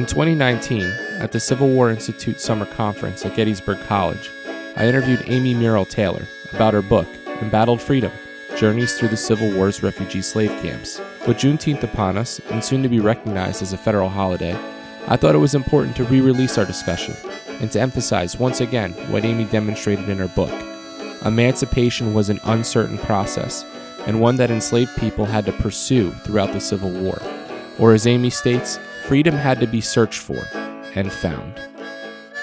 In 2019, at the Civil War Institute Summer Conference at Gettysburg College, I interviewed Amy Murrell Taylor about her book, Embattled Freedom Journeys Through the Civil War's Refugee Slave Camps. With Juneteenth upon us, and soon to be recognized as a federal holiday, I thought it was important to re release our discussion and to emphasize once again what Amy demonstrated in her book. Emancipation was an uncertain process, and one that enslaved people had to pursue throughout the Civil War. Or, as Amy states, freedom had to be searched for and found.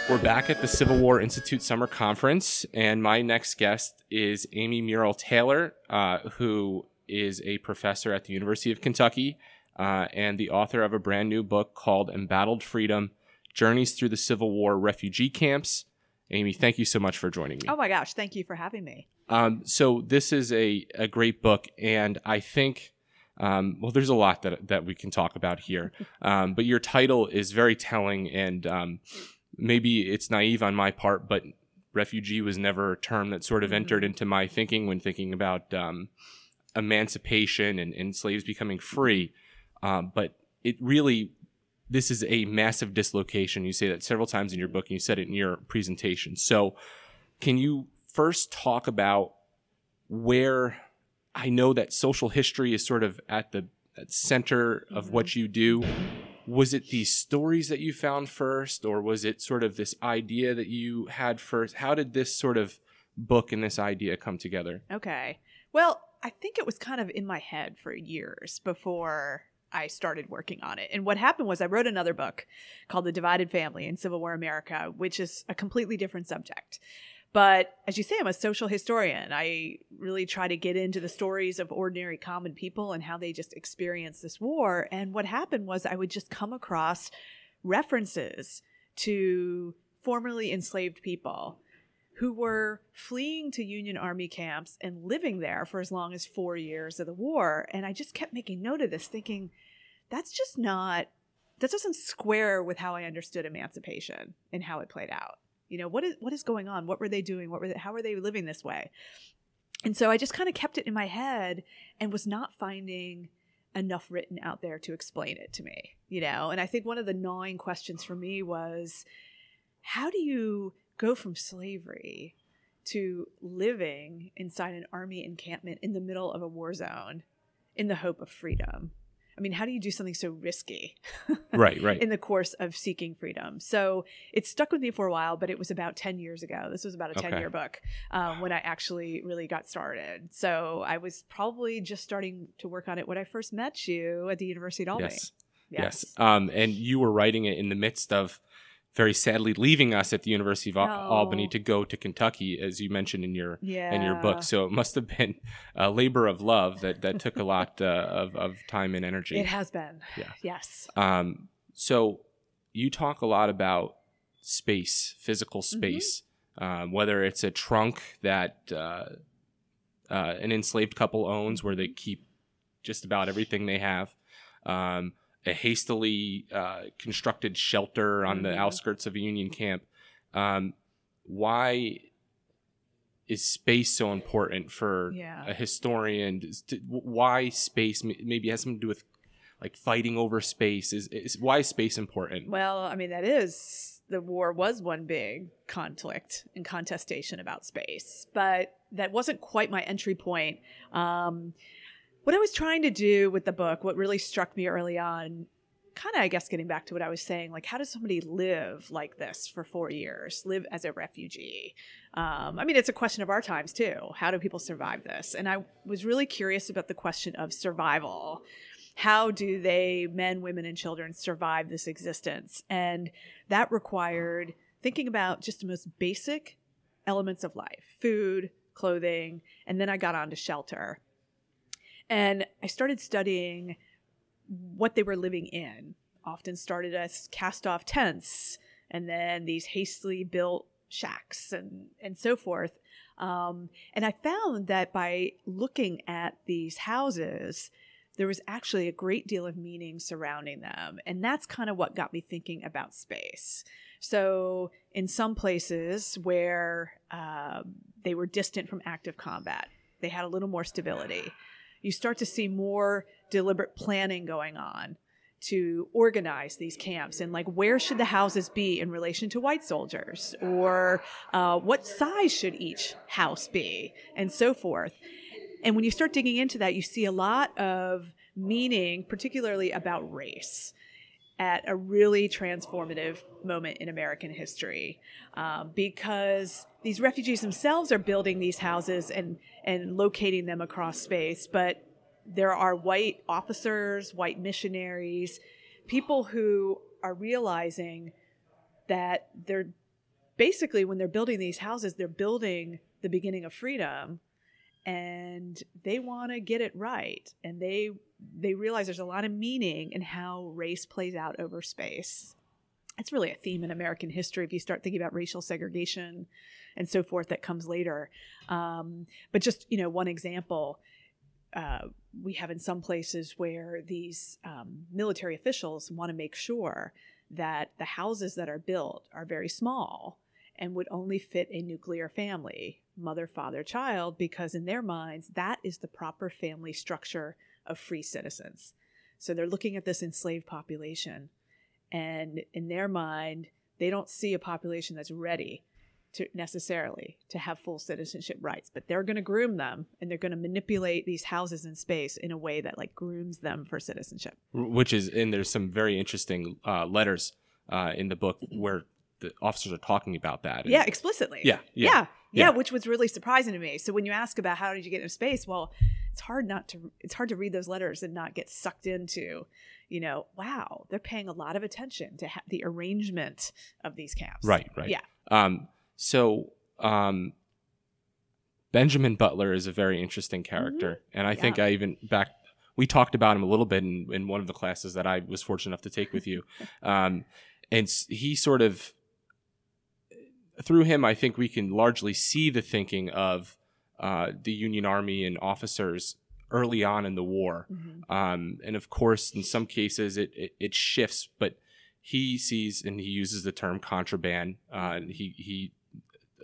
We're back at the Civil War Institute Summer Conference, and my next guest is Amy Murrell Taylor, uh, who is a professor at the University of Kentucky uh, and the author of a brand new book called Embattled Freedom Journeys Through the Civil War Refugee Camps. Amy, thank you so much for joining me. Oh my gosh, thank you for having me. Um, so, this is a, a great book, and I think. Um, well, there's a lot that that we can talk about here, um, but your title is very telling, and um, maybe it's naive on my part, but refugee was never a term that sort of entered Mm-hmm. into my thinking when thinking about um, emancipation and, and slaves becoming free. Um, but it really, this is a massive dislocation. You say that several times in your book, and you said it in your presentation. So, can you first talk about where I know that social history is sort of at the at center of mm-hmm. what you do? Was it these stories that you found first, or was it sort of this idea that you had first? How did this sort of book and this idea come together? Okay. Well, I think it was kind of in my head for years before I started working on it. And what happened was I wrote another book called The Divided Family in Civil War America, which is a completely different subject. But as you say, I'm a social historian. I really try to get into the stories of ordinary common people and how they just experience this war. And what happened was I would just come across references to formerly enslaved people who were fleeing to Union Army camps and living there for as long as four years of the war. And I just kept making note of this, thinking, that's just not, that doesn't square with how I understood emancipation and how it played out. You know, what is what is going on? What were they doing? What were they, how were they living this way? And so I just kind of kept it in my head and was not finding enough written out there to explain it to me, you know? And I think one of the gnawing questions for me was how do you go from slavery to living inside an army encampment in the middle of a war zone in the hope of freedom? I mean, how do you do something so risky? Right, right. in the course of seeking freedom. So it stuck with me for a while, but it was about 10 years ago. This was about a Okay. 10 year book um, when I actually really got started. So I was probably just starting to work on it when I first met you at the University of Albany. Yes. Yes. Um, and you were writing it in the midst of very sadly leaving us at the University of Al- No. Albany to go to Kentucky, as you mentioned in your Yeah. in your book. So it must have been a labor of love that that took a lot uh, of of time and energy. It has been. Yeah. Yes. Um, so you talk a lot about space, physical Mm-hmm. space, um, whether it's a trunk that uh, uh, an enslaved couple owns, where they keep just about everything they have. Um, a hastily uh, constructed shelter on the Mhm. outskirts of a Union camp. Um, why is space so important for Yeah. a historian? Why space? Maybe has something to do with like fighting over space. Is, is why is space important? Well, I mean, that is the war was one big conflict and contestation about space, but that wasn't quite my entry point. Um, what I was trying to do with the book, what really struck me early on, kind of, I guess, getting back to what I was saying, like, how does somebody live like this for four years, live as a refugee? Um, I mean, it's a question of our times, too. How do people survive this? And I was really curious about the question of survival how do they, men, women, and children, survive this existence? And that required thinking about just the most basic elements of life food, clothing, and then I got on to shelter. And I started studying what they were living in. Often started as cast off tents and then these hastily built shacks and, and so forth. Um, and I found that by looking at these houses, there was actually a great deal of meaning surrounding them. And that's kind of what got me thinking about space. So, in some places where um, they were distant from active combat, they had a little more stability. You start to see more deliberate planning going on. to organize these camps and like where should the houses be in relation to white soldiers or uh, what size should each house be and so forth and when you start digging into that you see a lot of meaning particularly about race at a really transformative moment in American history um, because these refugees themselves are building these houses and, and locating them across space, but there are white officers, white missionaries, people who are realizing that they're basically, when they're building these houses, they're building the beginning of freedom and they want to get it right and they they realize there's a lot of meaning in how race plays out over space. It's really a theme in american history if you start thinking about racial segregation and so forth that comes later um, but just you know one example uh, we have in some places where these um, military officials want to make sure that the houses that are built are very small and would only fit a nuclear family mother, father, child, because in their minds, that is the proper family structure of free citizens. So they're looking at this enslaved population, and in their mind, they don't see a population that's ready to necessarily to have full citizenship rights but they're going to groom them and they're going to manipulate these houses in space in a way that like grooms them for citizenship which is and there's some very interesting uh, letters uh, in the book where the officers are talking about that. And, yeah, explicitly. Yeah, yeah, yeah, yeah, which was really surprising to me. So when you ask about how did you get into space, well, it's hard not to it's hard to read those letters and not get sucked into, you know, wow, they're paying a lot of attention to ha- the arrangement of these camps. Right, right. Yeah. Um, so um, Benjamin Butler is a very interesting character, mm-hmm. and I think I even back we talked about him a little bit in, in one of the classes that I was fortunate enough to take with you. Um, and he sort of through him, I think we can largely see the thinking of uh, the Union Army and officers early on in the war. Mm-hmm. Um, and of course, in some cases, it, it, it, shifts, but he sees and he uses the term contraband. Uh, and he, he,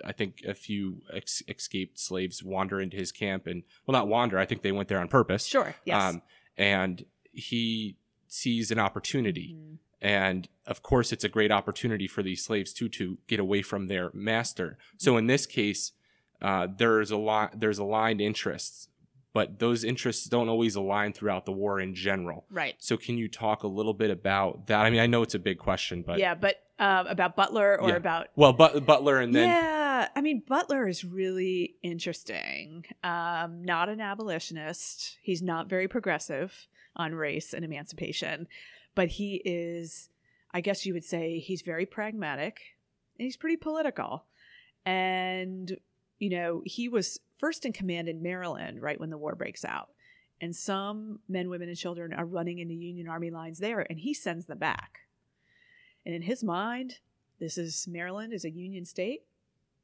I think a few ex- escaped slaves wander into his camp and, well, not wander, I think they went there on purpose. Sure, yes. Um, and he sees an opportunity. Mm-hmm and of course it's a great opportunity for these slaves too to get away from their master so in this case uh, there's a lot there's aligned interests but those interests don't always align throughout the war in general right so can you talk a little bit about that i mean i know it's a big question but yeah but uh, about butler or yeah. about well but, butler and then yeah i mean butler is really interesting um, not an abolitionist he's not very progressive on race and emancipation but he is, I guess you would say, he's very pragmatic and he's pretty political. And, you know, he was first in command in Maryland right when the war breaks out. And some men, women, and children are running into Union Army lines there, and he sends them back. And in his mind, this is Maryland is a Union state.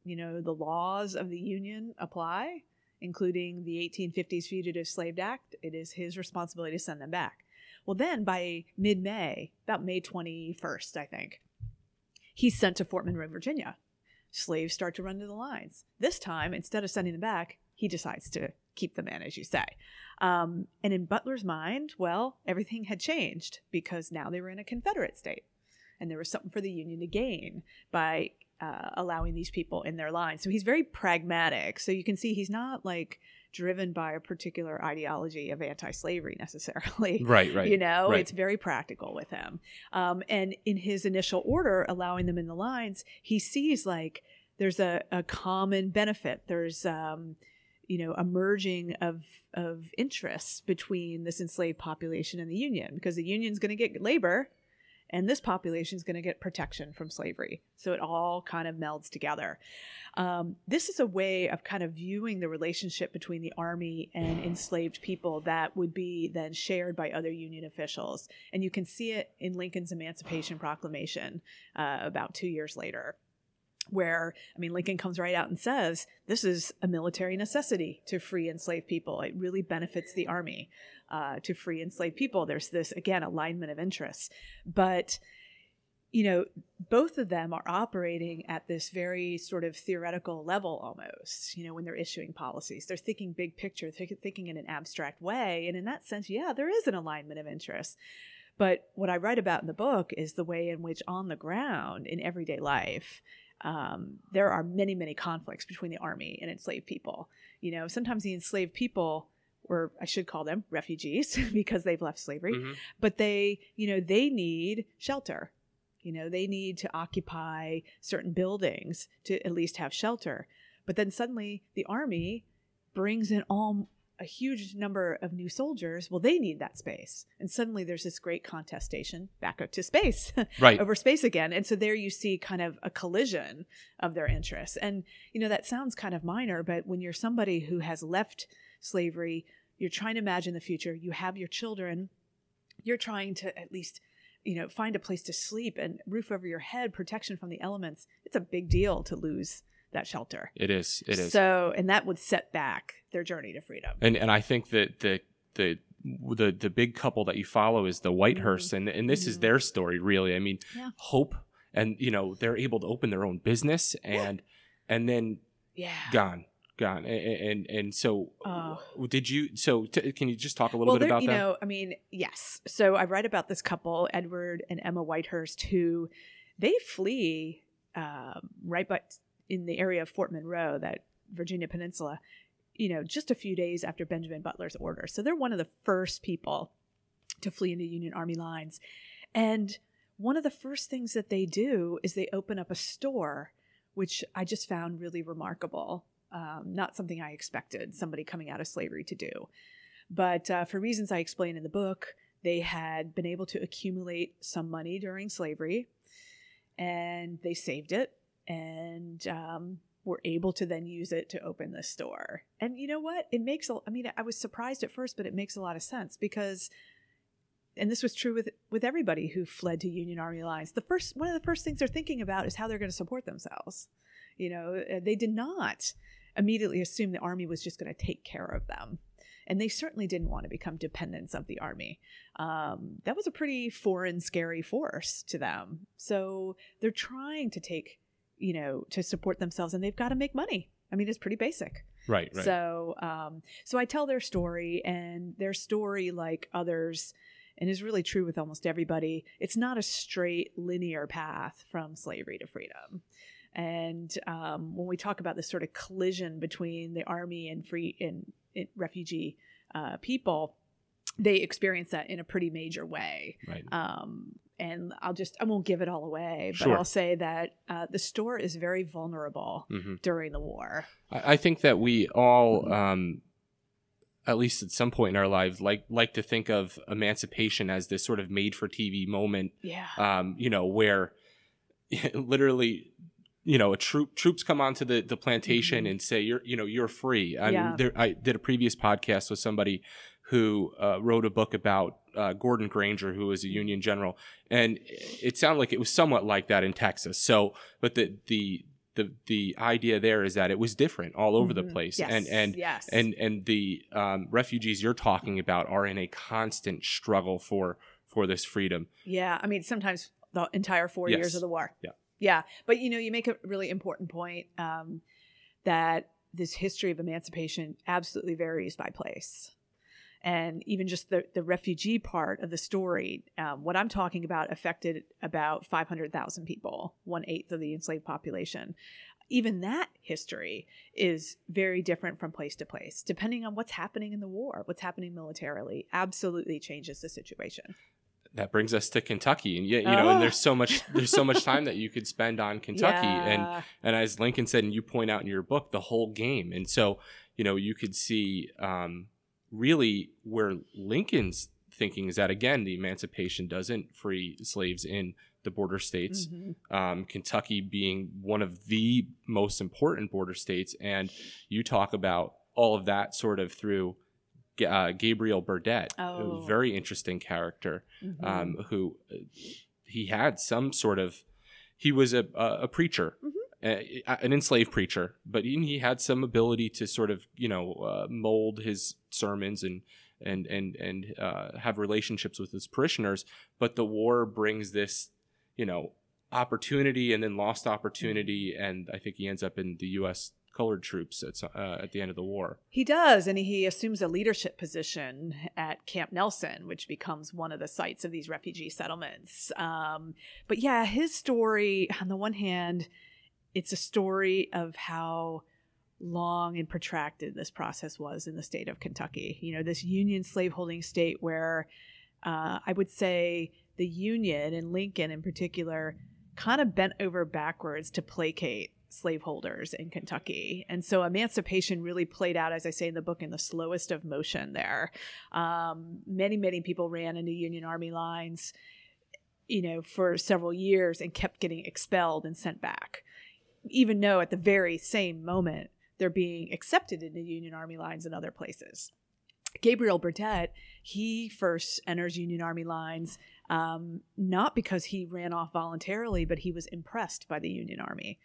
You know, the laws of the Union apply, including the 1850s Fugitive Slave Act. It is his responsibility to send them back. Well, then by mid May, about May 21st, I think, he's sent to Fort Monroe, Virginia. Slaves start to run to the lines. This time, instead of sending them back, he decides to keep them in, as you say. Um, and in Butler's mind, well, everything had changed because now they were in a Confederate state. And there was something for the Union to gain by uh, allowing these people in their line. So he's very pragmatic. So you can see he's not like driven by a particular ideology of anti-slavery necessarily. Right, right. You know, right. it's very practical with him. Um, and in his initial order, allowing them in the lines, he sees like there's a, a common benefit. There's um, you know, a merging of of interests between this enslaved population and the union because the union's going to get labor and this population is going to get protection from slavery. So it all kind of melds together. Um, this is a way of kind of viewing the relationship between the army and enslaved people that would be then shared by other Union officials. And you can see it in Lincoln's Emancipation Proclamation uh, about two years later where I mean Lincoln comes right out and says this is a military necessity to free enslaved people. It really benefits the army uh, to free enslaved people. There's this again alignment of interests, but you know both of them are operating at this very sort of theoretical level almost you know when they're issuing policies they're thinking big picture thinking in an abstract way and in that sense yeah there is an alignment of interests But what I write about in the book is the way in which, on the ground, in everyday life, um, there are many, many conflicts between the army and enslaved people. You know, sometimes the enslaved people, or I should call them refugees because they've left slavery, Mhm. but they, you know, they need shelter. You know, they need to occupy certain buildings to at least have shelter. But then suddenly the army brings in all a huge number of new soldiers. Well, they need that space. And suddenly there's this great contestation back up to space Right. over space again. And so there you see kind of a collision of their interests. And, you know, that sounds kind of minor, but when you're somebody who has left slavery, you're trying to imagine the future, you have your children, you're trying to at least, you know, find a place to sleep and roof over your head, protection from the elements. It's a big deal to lose that shelter. It is. It is. So, and that would set back their journey to freedom. and and I think that the the the the big couple that you follow is the Whitehurst, and and this is Mhm. their story really. I mean, Yeah. hope, and you know they're able to open their own business, and and then Yeah. gone, gone, and and, and so Oh. did you? So t- can you just talk a little bit there- about you that? know, I mean, yes. So I write about this couple, Edward and Emma Whitehurst, who they flee um, right by in the area of Fort Monroe, that Virginia Peninsula. You know, just a few days after Benjamin Butler's order. So they're one of the first people to flee into Union Army lines, and one of the first things that they do is they open up a store, which I just found really remarkable. Um, not something I expected somebody coming out of slavery to do. But uh, for reasons I explain in the book, they had been able to accumulate some money during slavery and they saved it and um, were able to then use it to open the store. And you know what? It makes a, I mean, I was surprised at first, but it makes a lot of sense because. And this was true with with everybody who fled to Union Army lines. The first one of the first things they're thinking about is how they're going to support themselves. You know, uh, they did not immediately assume the army was just going to take care of them and they certainly didn't want to become dependents of the army. Um, that was a pretty foreign, scary force to them. So they're trying to take, you know, to support themselves, and they've got to make money. I mean, it's pretty basic. right, right. So, um, so I tell their story, and their story, like others, and is really true with almost everybody. It's not a straight linear path from slavery to freedom. And um, when we talk about this sort of collision between the army and free and, and refugee uh, people, they experience that in a pretty major way. right. Um, and I'll just I won't give it all away, but Sure. I'll say that uh, the store is very vulnerable hmm during the war. I, I think that we all, Mhm. um, at least at some point in our lives, like like to think of emancipation as this sort of made for TV moment Yeah. um, you know, where literally, you know, a troop troops come onto the, the plantation Mhm. and say you're you know you're free. I Yeah. there, I did a previous podcast with somebody who uh, wrote a book about uh, Gordon Granger, who was a Union general, and it sounded like it was somewhat like that in Texas. So, but the the the the idea there is that it was different all over the Mhm. place, Yes. and and yes. and and the um, refugees you're talking about are in a constant struggle for for this freedom. Yeah, I mean, sometimes the entire four years of the war. Yeah. Yeah. But, you know, you make a really important point um, that this history of emancipation absolutely varies by place. And even just the, the refugee part of the story, um, what I'm talking about affected about 500,000 people, one eighth of the enslaved population. Even that history is very different from place to place, depending on what's happening in the war, what's happening militarily, absolutely changes the situation. that brings us to Kentucky, and yeah, you know, and Oh. there's so much there's so much time that you could spend on Kentucky, and and as Lincoln said, and you point out in your book, the whole game, and so you know you could see um, really where Lincoln's thinking is that again, the emancipation doesn't free slaves in the border states. Mhm. Um, Kentucky being one of the most important border states, and you talk about all of that sort of through. Uh, Gabriel Burdett, a Oh. very interesting character, Mhm. um, who uh, he had some sort of he was a a, a preacher Mhm. An enslaved preacher but he, he had some ability to sort of you know uh, mold his sermons and and and and uh, have relationships with his parishioners but the war brings this you know opportunity and then lost opportunity and i think he ends up in the us colored troops at, uh, at the end of the war. He does, and he assumes a leadership position at Camp Nelson, which becomes one of the sites of these refugee settlements. Um, but yeah, his story, on the one hand, it's a story of how long and protracted this process was in the state of Kentucky. You know, this Union slaveholding state where uh, I would say the Union and Lincoln in particular kind of bent over backwards to placate slaveholders in Kentucky. And so emancipation really played out, as I say in the book, in the slowest of motion there. Um, many, many people ran into Union Army lines, you know, for several years and kept getting expelled and sent back, even though at the very same moment they're being accepted into Union Army lines in other places. Gabriel Burdett, he first enters Union Army lines um, not because he ran off voluntarily, but he was impressed by the Union Army.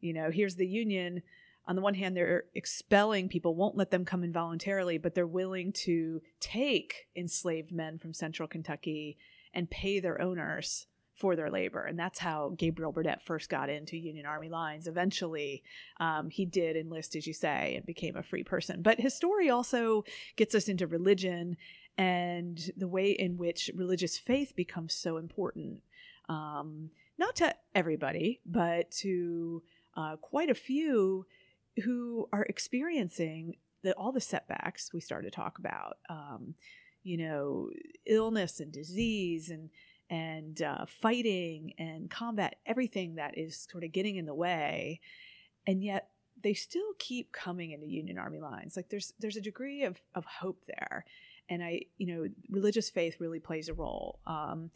You know, here's the Union. On the one hand, they're expelling people, won't let them come in voluntarily, but they're willing to take enslaved men from central Kentucky and pay their owners for their labor. And that's how Gabriel Burdett first got into Union Army lines. Eventually, um, he did enlist, as you say, and became a free person. But his story also gets us into religion and the way in which religious faith becomes so important. Um, not to everybody, but to uh, quite a few who are experiencing the, all the setbacks we started to talk about. Um, you know, illness and disease and and uh, fighting and combat, everything that is sort of getting in the way, and yet they still keep coming into Union Army lines. Like there's there's a degree of of hope there, and I, you know, religious faith really plays a role. Um,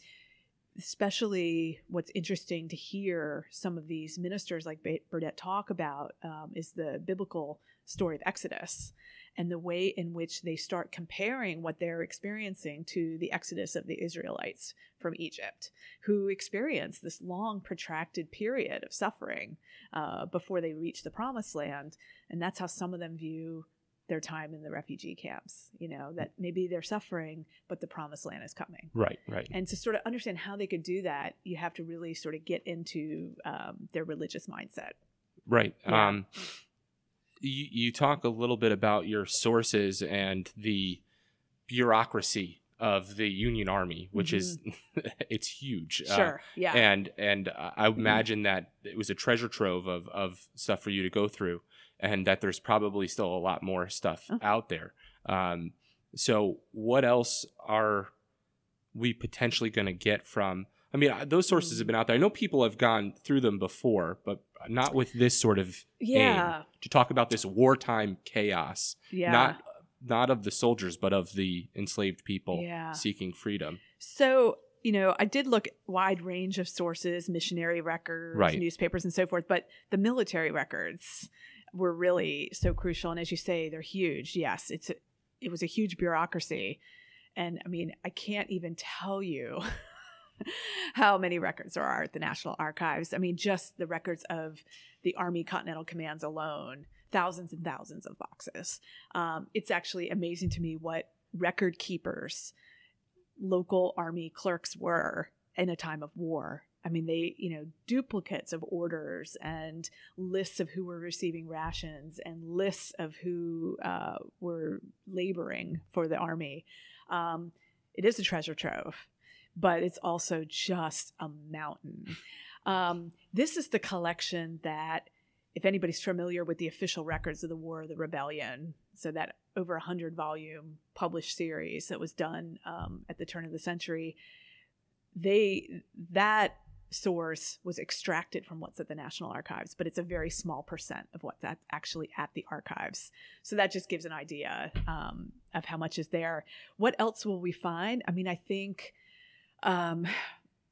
especially what's interesting to hear some of these ministers like Burdett talk about um, is the biblical story of Exodus and the way in which they start comparing what they're experiencing to the exodus of the Israelites from Egypt, who experienced this long, protracted period of suffering uh, before they reach the promised land. And that's how some of them view their time in the refugee camps you know that maybe they're suffering but the promised land is coming right right and to sort of understand how they could do that you have to really sort of get into um, their religious mindset right yeah. um, you, you talk a little bit about your sources and the bureaucracy of the Union Army, which mm-hmm. is it's huge. Uh, sure. Uh, yeah. And and I mm-hmm. imagine that it was a treasure trove of of stuff for you to go through and that there's probably still a lot more stuff oh. out there. Um, so, what else are we potentially going to get from? I mean, those sources have been out there. I know people have gone through them before, but not with this sort of yeah. aim to talk about this wartime chaos. Yeah. Not not of the soldiers, but of the enslaved people yeah. seeking freedom. So, you know, I did look at wide range of sources, missionary records, right. newspapers, and so forth, but the military records were really so crucial. And as you say, they're huge. Yes, it's a, it was a huge bureaucracy, and I mean, I can't even tell you how many records there are at the National Archives. I mean, just the records of the Army Continental Commands alone, thousands and thousands of boxes. Um, it's actually amazing to me what record keepers local army clerks were in a time of war I mean, they, you know, duplicates of orders and lists of who were receiving rations and lists of who uh, were laboring for the army. Um, it is a treasure trove, but it's also just a mountain. Um, this is the collection that, if anybody's familiar with the official records of the War of the Rebellion, so that over a hundred volume published series that was done um, at the turn of the century, they that source was extracted from what's at the National Archives, but it's a very small percent of what's at, actually at the archives. So that just gives an idea um, of how much is there. What else will we find? I mean, I think um,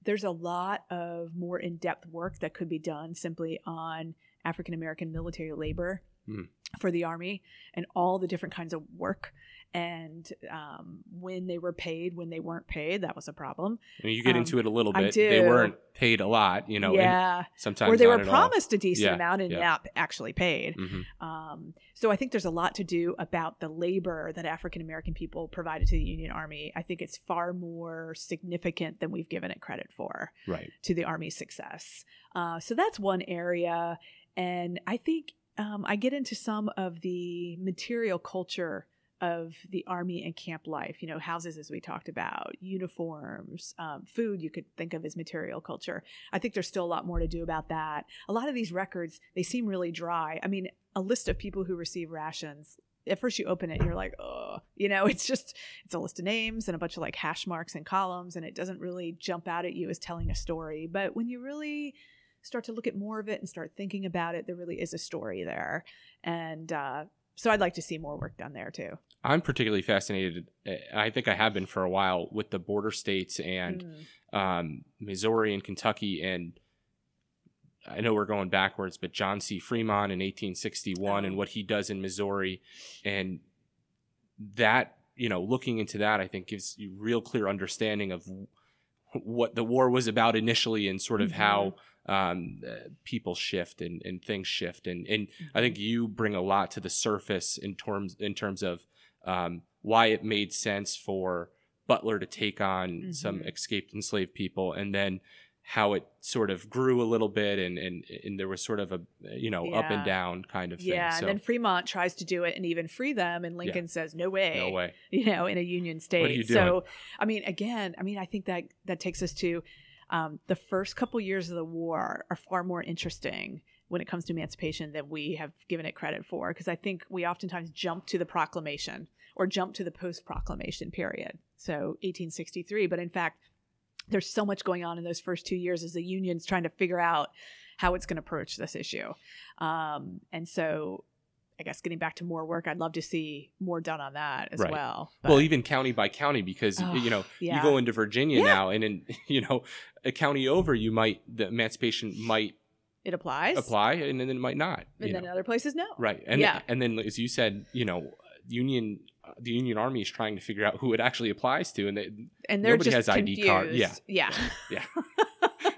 there's a lot of more in depth work that could be done simply on African American military labor. Mm. For the army and all the different kinds of work and um, when they were paid, when they weren't paid, that was a problem. I mean, you get um, into it a little bit. They weren't paid a lot, you know. Yeah. Sometimes or they were promised a decent yeah, amount and yeah. not actually paid. Mm-hmm. Um, so I think there's a lot to do about the labor that African American people provided to the Union Army. I think it's far more significant than we've given it credit for. Right. To the Army's success. Uh, so that's one area, and I think um, I get into some of the material culture of the army and camp life. You know, houses, as we talked about, uniforms, um, food. You could think of as material culture. I think there's still a lot more to do about that. A lot of these records they seem really dry. I mean, a list of people who receive rations. At first, you open it and you're like, oh, you know, it's just it's a list of names and a bunch of like hash marks and columns, and it doesn't really jump out at you as telling a story. But when you really start to look at more of it and start thinking about it, there really is a story there. And uh, so I'd like to see more work done there too. I'm particularly fascinated. eh, I think I have been for a while with the border states and Mm. um, Missouri and Kentucky. And I know we're going backwards, but John C. Fremont in 1861 and Oh. what he does in Missouri. And that, you know, looking into that, I think gives you real clear understanding of what the war was about initially and sort of Mhm. how um, uh, people shift and, and things shift. And, and I think you bring a lot to the surface in terms in terms of um, why it made sense for Butler to take on some Mhm. escaped enslaved people, and then how it sort of grew a little bit, and and, and there was sort of a you know up and down kind of thing. Yeah, so and then Fremont tries to do it and even free them, and Lincoln says, "No way, no way. you know, in a Union state. are you So, I mean, again, I mean, I think that that takes us to um, the first couple years of the war are far more interesting when it comes to emancipation that we have given it credit for, because I think we oftentimes jump to the proclamation or jump to the post-proclamation period, so 1863. But in fact, there's so much going on in those first two years as the Union's trying to figure out how it's going to approach this issue, um, and so. I guess getting back to more work, I'd love to see more done on that as Right. well. well, even county by county, because Oh, you know yeah. you go into Virginia Yeah. now, and in you know a county over, you might the emancipation might it applies. apply, and then it might not. And you then know. other places no. Right. And Yeah. and then as you said, you know, Union uh, the Union Army is trying to figure out who it actually applies to, and they, And Nobody has ID confused. card. Yeah. Yeah.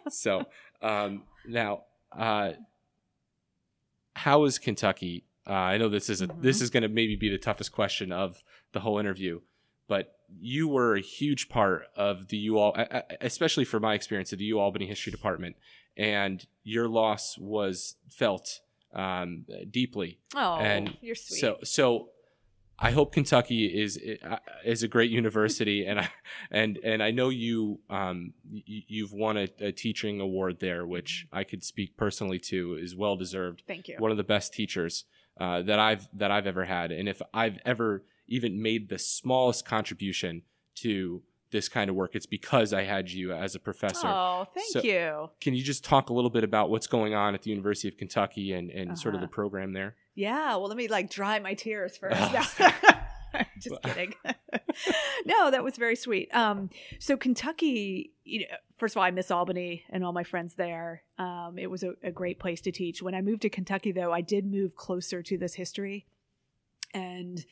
so um, now uh, how is Kentucky? Uh, I know this is a, this Mhm. is going to maybe be the toughest question of the whole interview, but you were a huge part of the U Al, especially for my experience of the U Albany History Department, and your loss was felt um, deeply. Oh, And you're sweet. So so I hope Kentucky is uh, is a great university, and I and and I know you um you've won a, a teaching award there, which I could speak personally to is well deserved. Thank you. One of the best teachers uh, that I've that I've ever had, and if I've ever even made the smallest contribution to this kind of work, it's because I had you as a professor. Oh, thank So- you. Can you just talk a little bit about what's going on at the University of Kentucky and, and sort of Uh-huh. the program there? Yeah. Well, let me like dry my tears first. Just kidding. no, that was very sweet. Um, so Kentucky, you know, first of all, I miss Albany and all my friends there. Um, it was a, a great place to teach. When I moved to Kentucky, though, I did move closer to this history, and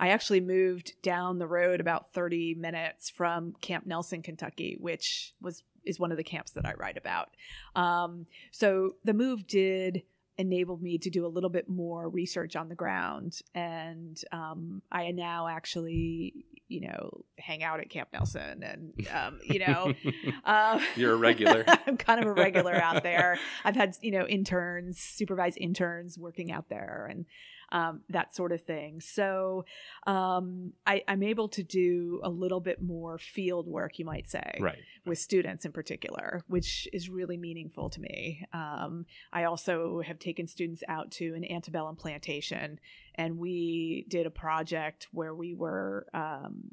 I actually moved down the road about 30 minutes from Camp Nelson, Kentucky, which was is one of the camps that I write about. Um, so the move did enable me to do a little bit more research on the ground, and um, I now actually, you know, hang out at Camp Nelson, and um, you know, uh, You're a regular. I'm kind of a regular out there. I've had you know interns, supervised interns working out there, and um, that sort of thing. So um, I, I'm able to do a little bit more field work, you might say, right. with students in particular, which is really meaningful to me. Um, I also have taken students out to an antebellum plantation, and we did a project where we were um,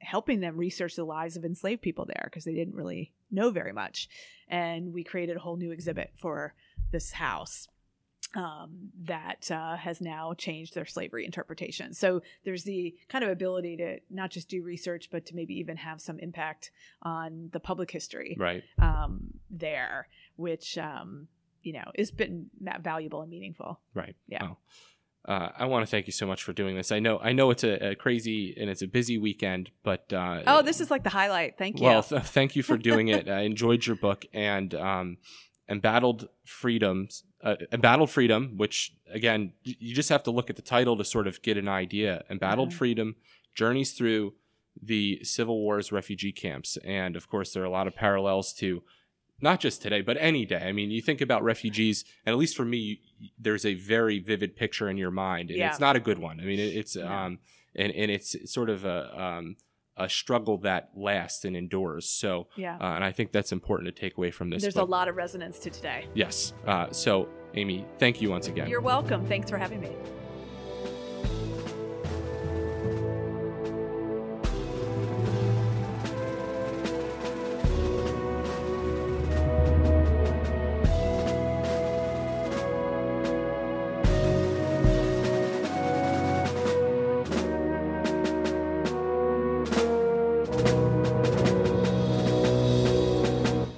helping them research the lives of enslaved people there because they didn't really know very much. And we created a whole new exhibit for this house um, that uh, has now changed their slavery interpretation. So there's the kind of ability to not just do research, but to maybe even have some impact on the public history Right. um, there, which um, you know has been valuable and meaningful. Right. Yeah. Wow. Uh, I want to thank you so much for doing this. I know, I know it's a, a crazy and it's a busy weekend, but uh, Oh, this is like the highlight. Thank you. well. Th- thank you for doing it. I enjoyed your book and um, embattled freedoms, uh, embattled freedom. Which again, you just have to look at the title to sort of get an idea. Embattled Uh-huh. freedom journeys through the Civil War's refugee camps, and of course, there are a lot of parallels to not just today, but any day. I mean, you think about refugees, and at least for me, there's a very vivid picture in your mind, and Yeah. it's not a good one. I mean, it's um, and and it's sort of a um, a struggle that lasts and endures. So, Yeah. uh, and I think that's important to take away from this. There's book. a lot of resonance to today. Yes. Uh, so, Amy, thank you once again. You're welcome. Thanks for having me.